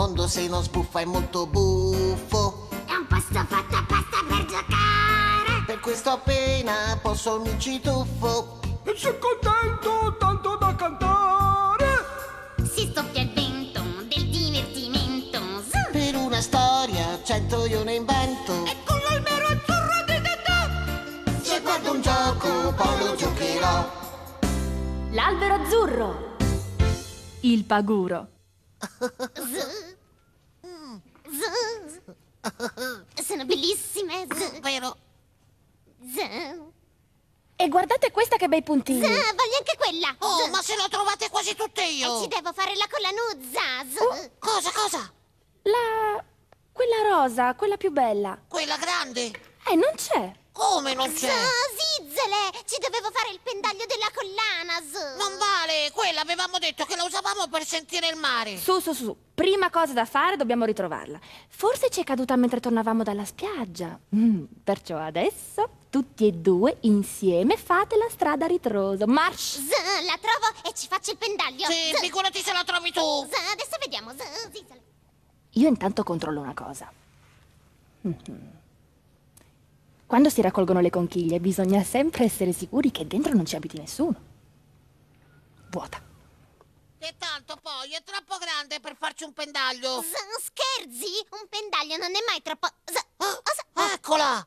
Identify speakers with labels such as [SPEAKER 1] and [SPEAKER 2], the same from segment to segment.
[SPEAKER 1] mondo se non sbuffa è molto buffo.
[SPEAKER 2] È un posto fatto apposta per giocare.
[SPEAKER 1] Per questo appena posso mi ci tuffo.
[SPEAKER 3] E sei contento tanto da cantare?
[SPEAKER 2] Si stoppia il vento del divertimento.
[SPEAKER 1] Per una storia cento io ne invento.
[SPEAKER 2] E con l'albero azzurro di Dada.
[SPEAKER 1] Se guardo un gioco poi lo giocherò.
[SPEAKER 4] L'albero azzurro. Il paguro.
[SPEAKER 2] Zu. Zu. Sono bellissime. Zu.
[SPEAKER 1] Vero?
[SPEAKER 2] Zu.
[SPEAKER 4] E guardate questa che bei puntini.
[SPEAKER 2] Zu, voglio anche quella.
[SPEAKER 1] Oh,
[SPEAKER 2] Zu.
[SPEAKER 1] ma se le ho trovate quasi tutte
[SPEAKER 2] E
[SPEAKER 1] io.
[SPEAKER 2] ci devo fare la collanuzza. Zu.
[SPEAKER 1] Cosa, cosa?
[SPEAKER 4] La... quella rosa, quella più bella.
[SPEAKER 1] Quella grande?
[SPEAKER 4] Eh, non c'è.
[SPEAKER 1] Come non c'è?
[SPEAKER 2] zizzele. Ci dovevo fare il pendaglio della collana. Zu.
[SPEAKER 1] Non vale, quella avevamo detto che la usavamo per sentire il mare.
[SPEAKER 4] Su, su, su. Prima cosa da fare, dobbiamo ritrovarla. Forse ci è caduta mentre tornavamo dalla spiaggia. Mm, perciò adesso, tutti e due, insieme, fate la strada a ritroso. March!
[SPEAKER 2] Z, la trovo e ci faccio il pendaglio.
[SPEAKER 1] Sì,
[SPEAKER 2] Z,
[SPEAKER 1] figurati se la trovi tu.
[SPEAKER 2] Z, adesso vediamo. Z, zizzele.
[SPEAKER 4] Io intanto controllo una cosa. Mhm. Quando si raccolgono le conchiglie bisogna sempre essere sicuri che dentro non ci abiti nessuno. Vuota.
[SPEAKER 1] E tanto poi è troppo grande per farci un pendaglio.
[SPEAKER 2] Z, scherzi? Un pendaglio non è mai troppo... Z,
[SPEAKER 1] Ah,
[SPEAKER 2] oh, Z,
[SPEAKER 1] eccola!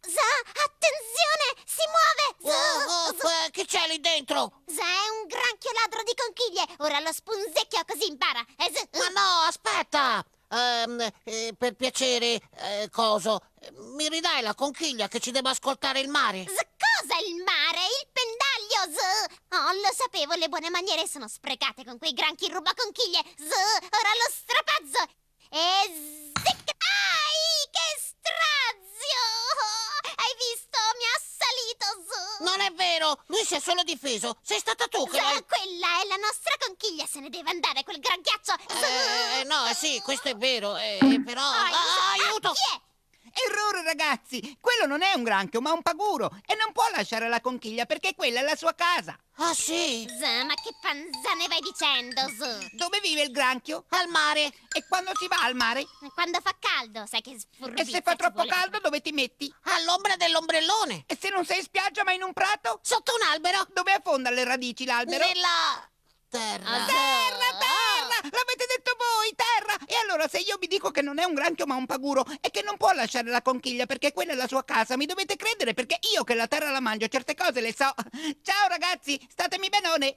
[SPEAKER 2] Z, attenzione! Si muove!
[SPEAKER 1] Oh,
[SPEAKER 2] Z,
[SPEAKER 1] oh, eh, chi c'è lì dentro?
[SPEAKER 2] Z, è un granchio ladro di conchiglie. Ora lo spunzecchio così impara. Z,
[SPEAKER 1] Ma no, aspetta! Ehm, eh, per piacere, eh, coso, mi ridai la conchiglia che ci deve ascoltare il mare?
[SPEAKER 2] Z, cosa il mare? Il pendaglio, Z! Oh, lo sapevo, le buone maniere sono sprecate con quei granchi rubaconchiglie. Z, ora lo strapazzo. E zic! Ai, che
[SPEAKER 1] lui si è solo difeso. Sei stata tu che l'hai...
[SPEAKER 2] Quella è la nostra conchiglia, se ne deve andare quel granchiaccio. Z.
[SPEAKER 1] Eh, no, sì, questo è vero, eh, però... Ah,
[SPEAKER 2] Z,
[SPEAKER 1] aiuto!
[SPEAKER 2] chi è?
[SPEAKER 5] Errore, ragazzi! Quello non è un granchio, ma un paguro. E non può lasciare la conchiglia perché quella è la sua casa.
[SPEAKER 1] Ah, sì?
[SPEAKER 2] Z, ma che panzane vai dicendo, Z?
[SPEAKER 5] Dove vive il granchio?
[SPEAKER 1] Al mare.
[SPEAKER 5] E quando si va al mare?
[SPEAKER 2] Quando fa caldo, sai che sfurbizia
[SPEAKER 5] E se fa troppo caldo, dove ti metti?
[SPEAKER 1] All'ombra dell'ombrellone.
[SPEAKER 5] E se non sei in spiaggia, ma in un prato?
[SPEAKER 1] Sotto un albero.
[SPEAKER 5] Dove affonda le radici l'albero?
[SPEAKER 1] Nella... terra.
[SPEAKER 2] Ah,
[SPEAKER 5] Terra, terra! L'avete detto voi, terra! E allora se io vi dico che non è un granchio ma un paguro e che non può lasciare la conchiglia perché quella è la sua casa, mi dovete credere perché io che la terra la mangio certe cose le so. Ciao ragazzi, statemi benone!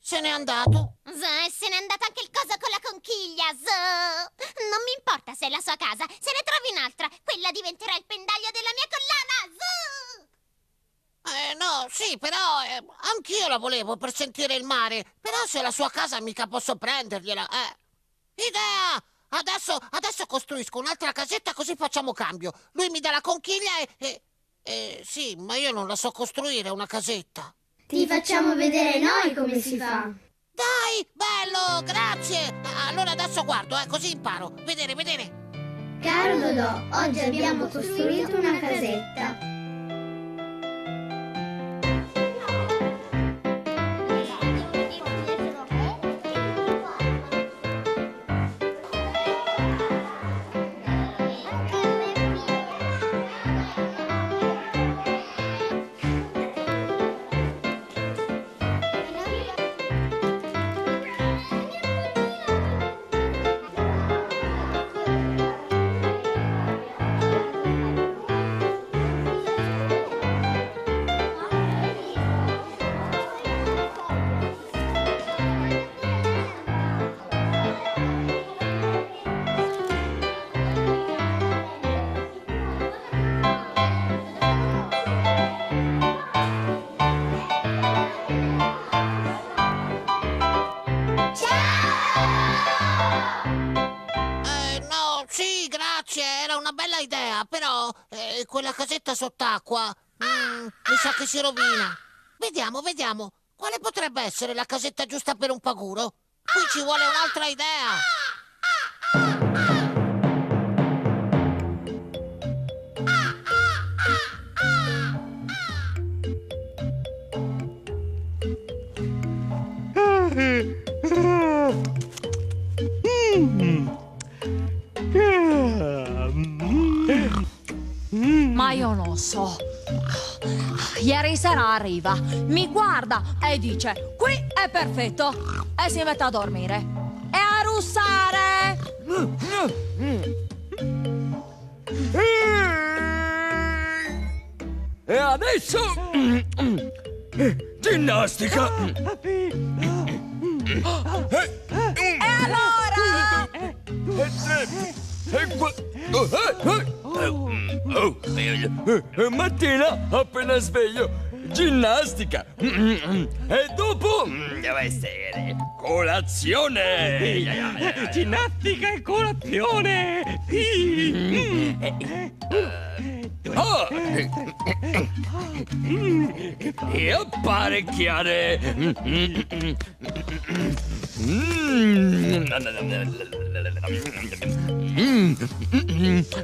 [SPEAKER 1] Se n'è andato.
[SPEAKER 2] Z, e se n'è andata anche il coso con la conchiglia, Z. Non mi importa se è la sua casa, se ne trovi un'altra, quella diventerà il pendaglio della mia collana, Z.
[SPEAKER 1] Eh, no, sì, però eh, anch'io la volevo per sentire il mare. Però se la sua casa mica posso prendergliela, eh. Idea! Adesso, adesso costruisco un'altra casetta così facciamo cambio. Lui mi dà la conchiglia e... e... e- sì, ma io non la so costruire una casetta.
[SPEAKER 6] Ti facciamo vedere noi come si fa.
[SPEAKER 1] Dai, bello, grazie. Allora adesso guardo, eh, così imparo. Vedere, vedere.
[SPEAKER 6] Caro Dodò, oggi abbiamo costruito una casetta.
[SPEAKER 1] Quella casetta sott'acqua mm, mi sa che si rovina. Vediamo, vediamo. Quale potrebbe essere la casetta giusta per un paguro? Qui ci vuole un'altra idea.
[SPEAKER 7] Sera arriva, mi guarda e dice: Qui è perfetto. E si mette a dormire. E a russare.
[SPEAKER 8] E adesso... Ginnastica!
[SPEAKER 7] E allora?
[SPEAKER 8] E qua... Oh, eh, eh. Oh, eh, Mattina, appena sveglio, ginnastica. E dopo... Deve essere colazione.
[SPEAKER 3] Ginnastica e colazione! Sì!
[SPEAKER 8] Ah, E apparecchiare.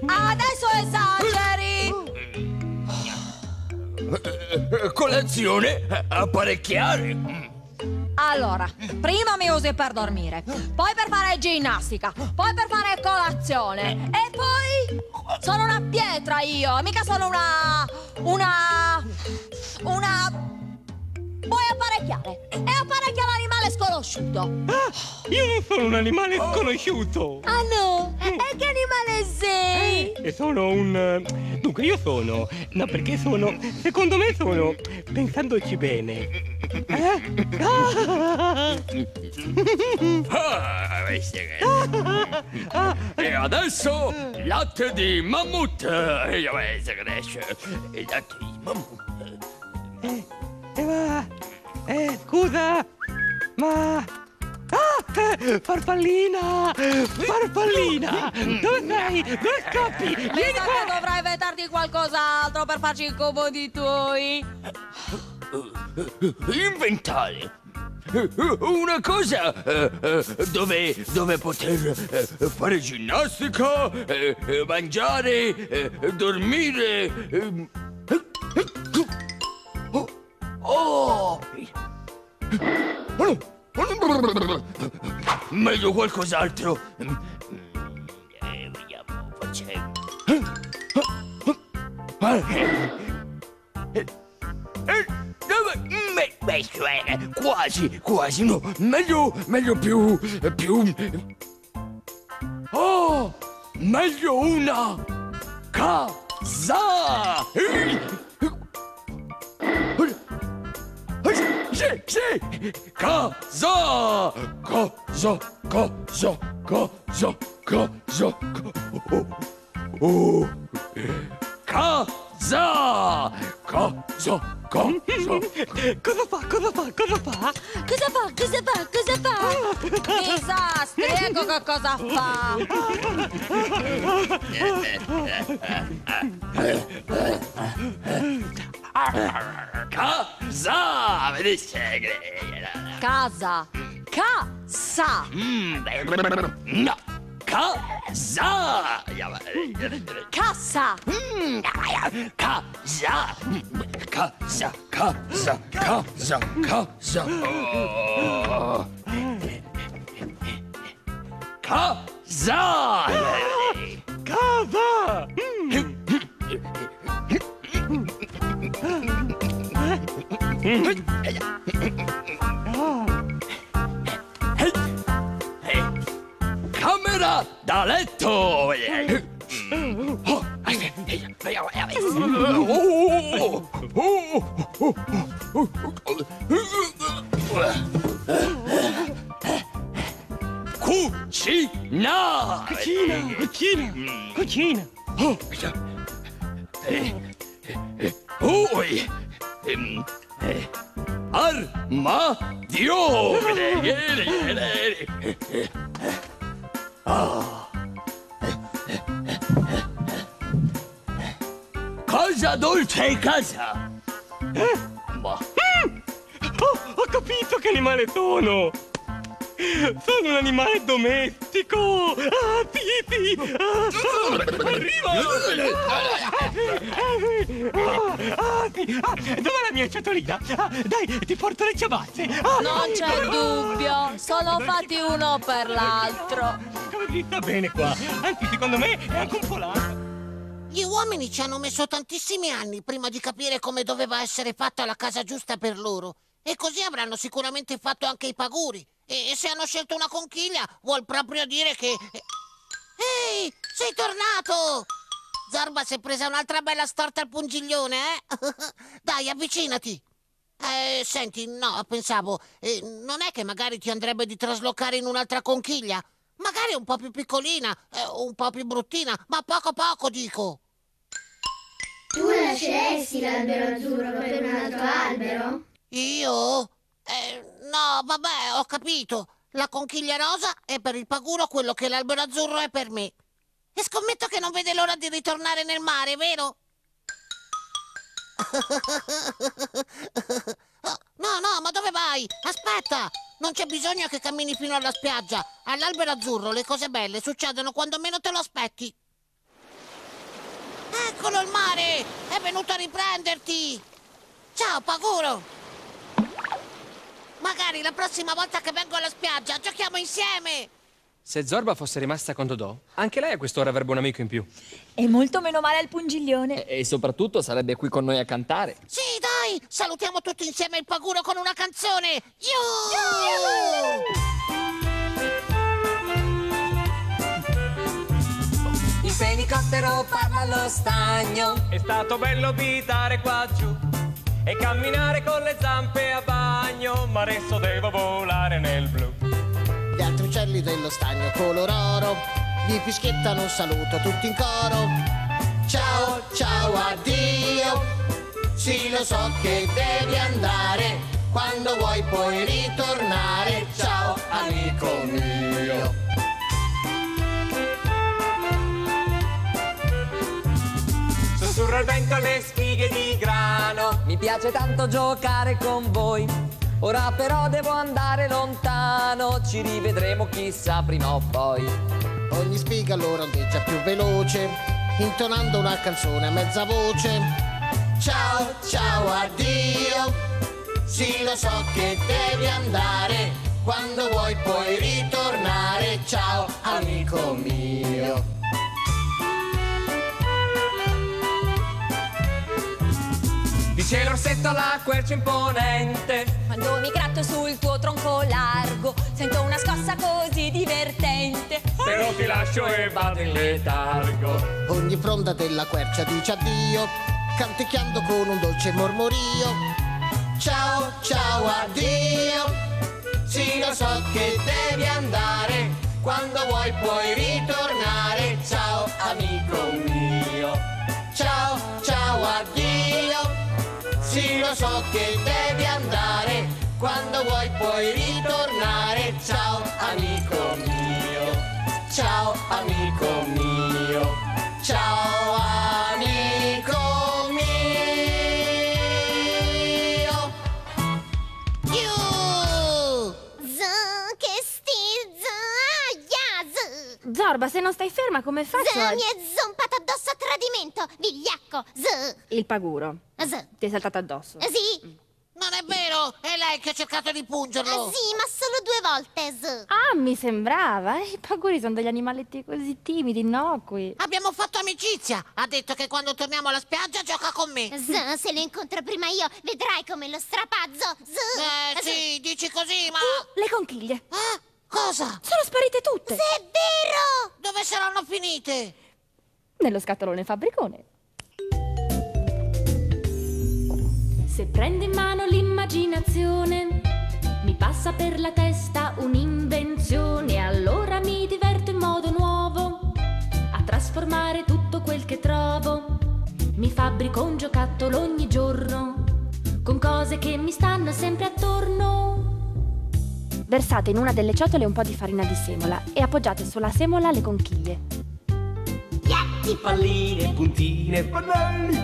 [SPEAKER 7] Adesso esageri.
[SPEAKER 8] Colazione, apparecchiare.
[SPEAKER 7] Allora, prima mi usi per dormire, poi per fare ginnastica, poi per fare colazione e poi sono una pietra io, mica sono una una una Vuoi apparecchiare? E apparecchia sconosciuto.
[SPEAKER 3] Io non sono un animale sconosciuto!
[SPEAKER 7] Ah no? E che animale sei?
[SPEAKER 3] E sono un... eh, Dunque, io sono... No, perché sono... Secondo me sono... Pensandoci bene... Eh? Ah!
[SPEAKER 8] Ah, queste che- E adesso latte di mammut. Io penso che cresce. Il latte di mammut.
[SPEAKER 3] Eh. Eh, scusa! Ma... Ah! eh, Farfallina! Farfallina! Dove sei? Dove scappi?
[SPEAKER 7] Mi
[SPEAKER 3] Vieni
[SPEAKER 7] sa che
[SPEAKER 3] qua!
[SPEAKER 7] dovrai inventarti qualcos'altro per farci i comodi tuoi.
[SPEAKER 8] Inventare. Una cosa eh, eh, dove, dove poter eh, fare ginnastica, eh, eh, mangiare, eh, dormire. ehm. Oh! Meglio qualcos'altro. Eh, vediamo, facciamo. Questo è quasi, quasi, no, meglio, meglio più, più... Oh, meglio una casa! Sì, sì, casa, casa, casa, casa, casa, oh, oh. Casa! Casa! Casa!
[SPEAKER 3] Cosa fa? Cosa fa? Cosa fa?
[SPEAKER 7] Cosa fa? Cosa fa? Cosa fa? Disastri, ecco che cosa fa.
[SPEAKER 8] Casa! Vedete che...
[SPEAKER 7] Casa. Casa.
[SPEAKER 8] Mm, No! Casa!
[SPEAKER 7] Cassa.
[SPEAKER 8] Mm, Casa! Casa! Casa! Casa! Casa!
[SPEAKER 3] カメ
[SPEAKER 8] ラ誰とこちなこちなこ
[SPEAKER 3] ちなこち animale sono! Sono un animale domestico! Ah, sì, sì! Ah, arriva! Ah, ah, sì! Ah, dov'è la mia ciotolina? Ah, dai, ti porto le ciabatte! Ah,
[SPEAKER 7] Non c'è dubbio, sono fatti uno per l'altro.
[SPEAKER 3] Come ti sta bene qua? Anzi, secondo me è anche un po' larga.
[SPEAKER 1] Gli uomini ci hanno messo tantissimi anni prima di capire come doveva essere fatta la casa giusta per loro. E così avranno sicuramente fatto anche i paguri. E se hanno scelto una conchiglia, vuol proprio dire che... Ehi, sei tornato! Zorba si è presa un'altra bella storta al pungiglione, eh? Dai, avvicinati! Eh, senti, no, pensavo, eh, non è che magari ti andrebbe di traslocare in un'altra conchiglia? Magari un po' più piccolina, eh, un po' più bruttina, ma poco poco dico.
[SPEAKER 6] Tu lasceresti l'albero azzurro per un altro albero?
[SPEAKER 1] Io? Eh, no, vabbè, ho capito. La conchiglia rosa è per il paguro quello che l'albero azzurro è per me. E scommetto che non vede l'ora di ritornare nel mare, vero? Oh, No, no, ma dove vai? Aspetta! Non c'è bisogno che cammini fino alla spiaggia. All'albero azzurro le cose belle succedono quando meno te lo aspetti. Eccolo il mare! È venuto a riprenderti! Ciao, Paguro! Magari la prossima volta che vengo alla spiaggia giochiamo insieme!
[SPEAKER 3] Se Zorba fosse rimasta con Dodò, anche lei a quest'ora avrebbe un amico in più.
[SPEAKER 7] E molto meno male al pungiglione.
[SPEAKER 9] E, e soprattutto sarebbe qui con noi a cantare.
[SPEAKER 1] Sì, dai! Salutiamo tutti insieme il Paguro con una canzone! Yuhu!
[SPEAKER 10] Il fenicottero parla allo stagno.
[SPEAKER 3] È stato bello abitare qua giù e camminare con le zampe a bagno, ma adesso devo volare nel blu.
[SPEAKER 1] Gli altri uccelli dello stagno color oro gli fischiettano un saluto tutti in coro. Ciao, ciao, addio. Sì, lo so che devi andare. Quando vuoi puoi ritornare. Ciao, amico mio.
[SPEAKER 10] Sussurra il vento le spighe di grano.
[SPEAKER 9] Mi piace tanto giocare con voi. Ora però devo andare lontano. Ci rivedremo chissà prima o poi.
[SPEAKER 1] Ogni spiga allora ondeggia più veloce, intonando una canzone a mezza voce. Ciao, ciao, addio. Sì, lo so che devi andare. Quando vuoi puoi ritornare. Ciao, amico mio.
[SPEAKER 10] Dice l'orsetto alla quercia imponente.
[SPEAKER 7] Quando mi gratto sul tuo tronco largo, sento una scossa così divertente.
[SPEAKER 3] Però ti lascio e vado in letargo.
[SPEAKER 1] Ogni fronda della quercia dice addio, canticchiando con un dolce mormorio. Ciao, ciao, addio. Sì, lo so che devi andare. Quando vuoi puoi ritornare. So che devi andare. Quando vuoi puoi ritornare. Ciao, amico mio. Ciao, amico mio. Ciao, amico
[SPEAKER 4] Zorba, se non stai ferma, come
[SPEAKER 2] Z
[SPEAKER 4] faccio a...
[SPEAKER 2] mi è zompato addosso a tradimento, vigliacco, z,
[SPEAKER 4] Il paguro.
[SPEAKER 2] z.
[SPEAKER 4] Ti è saltato addosso.
[SPEAKER 2] Sì,
[SPEAKER 1] Non è vero! È lei che ha cercato di pungerlo!
[SPEAKER 2] sì, ma solo due volte, z.
[SPEAKER 4] Ah, mi sembrava. I paguri sono degli animaletti così timidi, innocui.
[SPEAKER 1] Abbiamo fatto amicizia! Ha detto che quando torniamo alla spiaggia gioca con me!
[SPEAKER 2] Z, se lo incontro prima io, vedrai come lo strapazzo, z.
[SPEAKER 1] Eh
[SPEAKER 2] Z.
[SPEAKER 1] sì, dici così, ma...
[SPEAKER 4] Le conchiglie.
[SPEAKER 1] Eh? Cosa?
[SPEAKER 4] Sono sparite tutte.
[SPEAKER 2] Z
[SPEAKER 1] saranno finite?
[SPEAKER 4] Nello scatolone fabbricone. Se prendo in mano l'immaginazione, mi passa per la testa un'invenzione. Allora mi diverto in modo nuovo a trasformare tutto quel che trovo. Mi fabbrico un giocattolo ogni giorno con cose che mi stanno sempre attorno. Versate in una delle ciotole un po' di farina di semola e appoggiate sulla semola le conchiglie.
[SPEAKER 10] Palline, puntine, pannelli.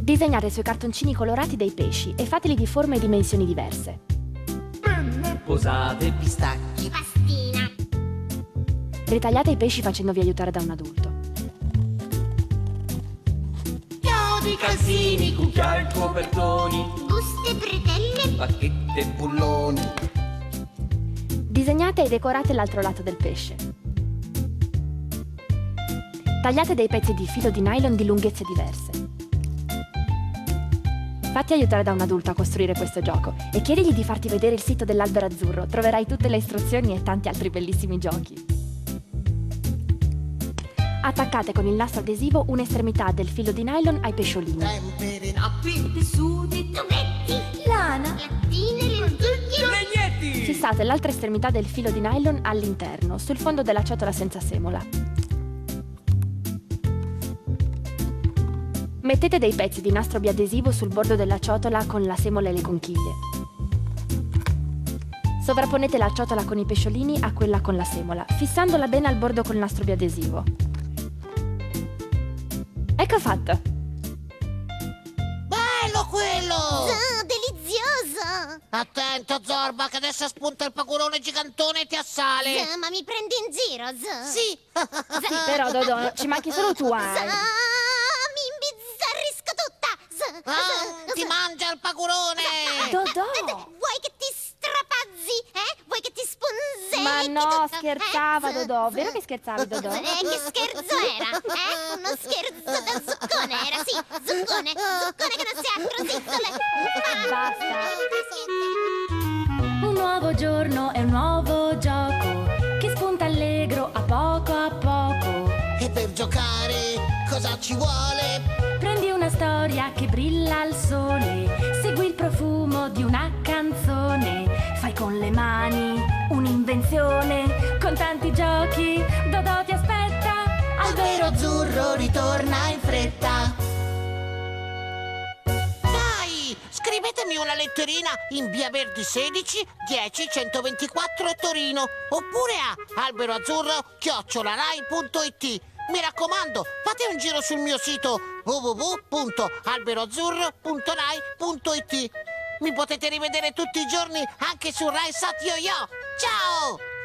[SPEAKER 4] Disegnate sui cartoncini colorati dei pesci e fateli di forme e dimensioni diverse.
[SPEAKER 10] Posate, pistacchi.
[SPEAKER 2] Pastina,
[SPEAKER 4] Ritagliate i pesci facendovi aiutare da un adulto.
[SPEAKER 10] Chiodi, calzini, cucchiai, copertoni.
[SPEAKER 2] buste, bretelle,
[SPEAKER 10] Bacchette, bulloni.
[SPEAKER 4] Disegnate e decorate l'altro lato del pesce. Tagliate dei pezzi di filo di nylon di lunghezze diverse. Fatti aiutare da un adulto a costruire questo gioco e chiedigli di farti vedere il sito dell'albero azzurro. Troverai tutte le istruzioni e tanti altri bellissimi giochi. Attaccate con il nastro adesivo un'estremità del filo di nylon ai pesciolini.
[SPEAKER 6] Tessuti, tubetti, lana, lattine, lenticchie.
[SPEAKER 4] Fissate l'altra estremità del filo di nylon all'interno, sul fondo della ciotola senza semola. Mettete dei pezzi di nastro biadesivo sul bordo della ciotola con la semola e le conchiglie. Sovrapponete la ciotola con i pesciolini a quella con la semola, fissandola bene al bordo col nastro biadesivo. Ecco fatto!
[SPEAKER 1] Bello quello!
[SPEAKER 2] Zuh, delizioso!
[SPEAKER 1] Attento, Zorba, che adesso spunta il pagurone gigantone e ti assale.
[SPEAKER 2] Zuh, ma mi prendi in giro, Zuh?
[SPEAKER 1] Sì.
[SPEAKER 4] Però Dodò, ci manchi solo tu,
[SPEAKER 2] Zuh,
[SPEAKER 4] hai.
[SPEAKER 2] mi imbizzarrisco tutta! Zuh,
[SPEAKER 1] Ah,
[SPEAKER 2] zuh,
[SPEAKER 1] ti mangia il pagurone!
[SPEAKER 4] Dodò!
[SPEAKER 2] Vuoi che ti strapazzi? Eh? Vuoi che ti sponzeri?
[SPEAKER 4] Ma no, scherzava
[SPEAKER 2] Eh,
[SPEAKER 4] Dodò, vero che scherzavi Dodò?
[SPEAKER 2] Eh, che scherzo era? Eh? Uno scherzo da zuccone era, sì, zuccone, zuccone che non si ha crositole.
[SPEAKER 4] Basta.
[SPEAKER 2] Niente.
[SPEAKER 4] Un nuovo giorno è un nuovo gioco che spunta allegro a poco a poco.
[SPEAKER 1] E per giocare cosa ci vuole?
[SPEAKER 4] Prendi una storia che brilla al sole, segui il profumo di una canzone, fai con le mani un'invenzione, con tanti giochi Dodò ti aspetta, albero azzurro ritorna in fretta.
[SPEAKER 1] Dai, scrivetemi una letterina in via Verdi 16 10 124 Torino oppure a alberoazzurro chiocciolarai.it. Mi raccomando, fate un giro sul mio sito www.alberoazzurro.rai.it. Mi potete rivedere tutti i giorni anche su Rai Sat Yo Yo. Ciao!